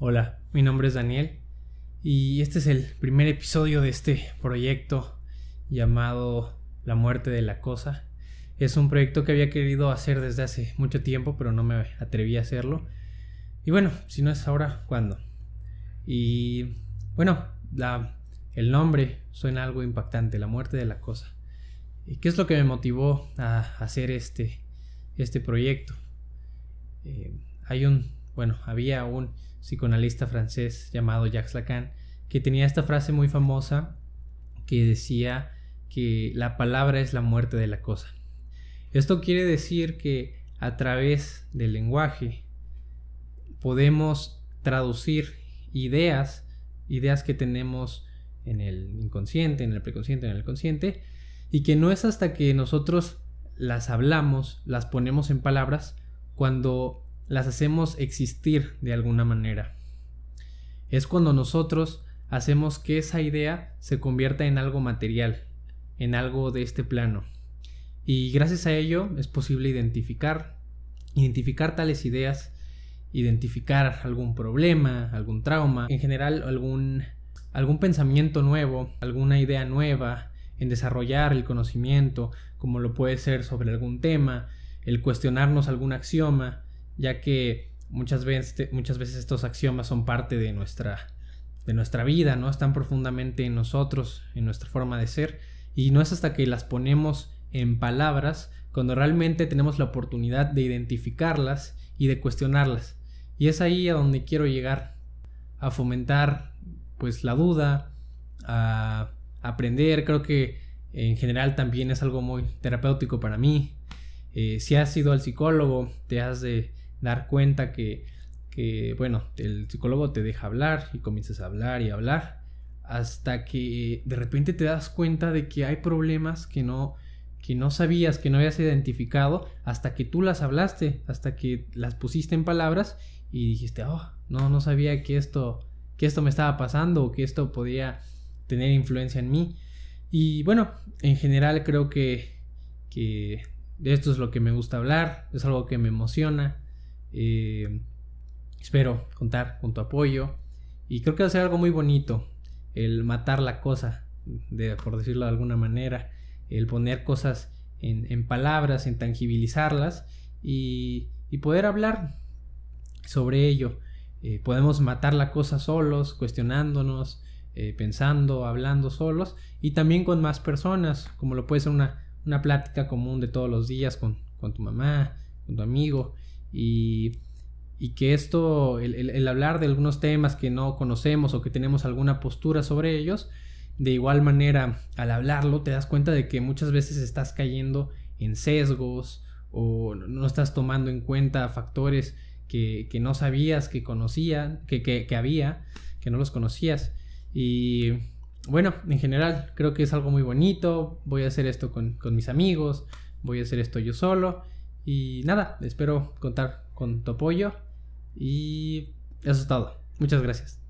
Hola, mi nombre es Daniel y este es el primer episodio de este proyecto llamado La muerte de la cosa. Es un proyecto que había querido hacer desde hace mucho tiempo, pero no me atreví a hacerlo. Y bueno, si no es ahora, ¿cuándo? Y bueno, la, el nombre suena algo impactante, La muerte de la cosa. ¿Y qué es lo que me motivó a hacer este, este proyecto? Eh, hay un, bueno, había un psicoanalista francés llamado Jacques Lacan que tenía esta frase muy famosa que decía que la palabra es la muerte de la cosa. Esto quiere decir que a través del lenguaje podemos traducir ideas, ideas que tenemos en el inconsciente, en el preconsciente, en el consciente, y que no es hasta que nosotros las hablamos, las ponemos en palabras, cuando las hacemos existir de alguna manera. Es cuando nosotros hacemos que esa idea se convierta en algo material, en algo de este plano. Y gracias a ello es posible identificar, identificar tales ideas, identificar algún problema, algún trauma, en general algún, algún pensamiento nuevo, alguna idea nueva, en desarrollar el conocimiento, como lo puede ser sobre algún tema, el cuestionarnos algún axioma, ya que muchas veces, muchas veces estos axiomas son parte de nuestra, de nuestra vida, ¿no? Están profundamente en nosotros, en nuestra forma de ser, y no es hasta que las ponemos en palabras cuando realmente tenemos la oportunidad de identificarlas y de cuestionarlas. Y es ahí a donde quiero llegar, a fomentar pues la duda, a aprender, creo que en general también es algo muy terapéutico para mí. Eh, si has ido al psicólogo, te has de dar cuenta que, que, bueno, el psicólogo te deja hablar y comienzas a hablar y hablar hasta que de repente te das cuenta de que hay problemas que no, que no sabías, que no habías identificado, hasta que tú las hablaste, hasta que las pusiste en palabras y dijiste, oh, no, no sabía que esto, que esto me estaba pasando o que esto podía tener influencia en mí. Y bueno, en general creo que, que de esto es lo que me gusta hablar, es algo que me emociona eh, espero contar con tu apoyo. Y creo que va a ser algo muy bonito el matar la cosa, de, por decirlo de alguna manera, el poner cosas en, palabras, en tangibilizarlas y, poder hablar sobre ello. Eh, podemos matar la cosa solos, cuestionándonos, eh, pensando, hablando solos y también con más personas, como lo puede ser una, una plática común de todos los días con, con tu mamá, con tu amigo y, y que esto, el, hablar de algunos temas que no conocemos o que tenemos alguna postura sobre ellos, de igual manera al hablarlo te das cuenta de que muchas veces estás cayendo en sesgos o no estás tomando en cuenta factores que, no sabías que conocían, que, que, había, que no los conocías. Y bueno, en general creo que es algo muy bonito. Voy a hacer esto con, con mis amigos, voy a hacer esto yo solo. Y nada, espero contar con tu apoyo. Y eso es todo. Muchas gracias.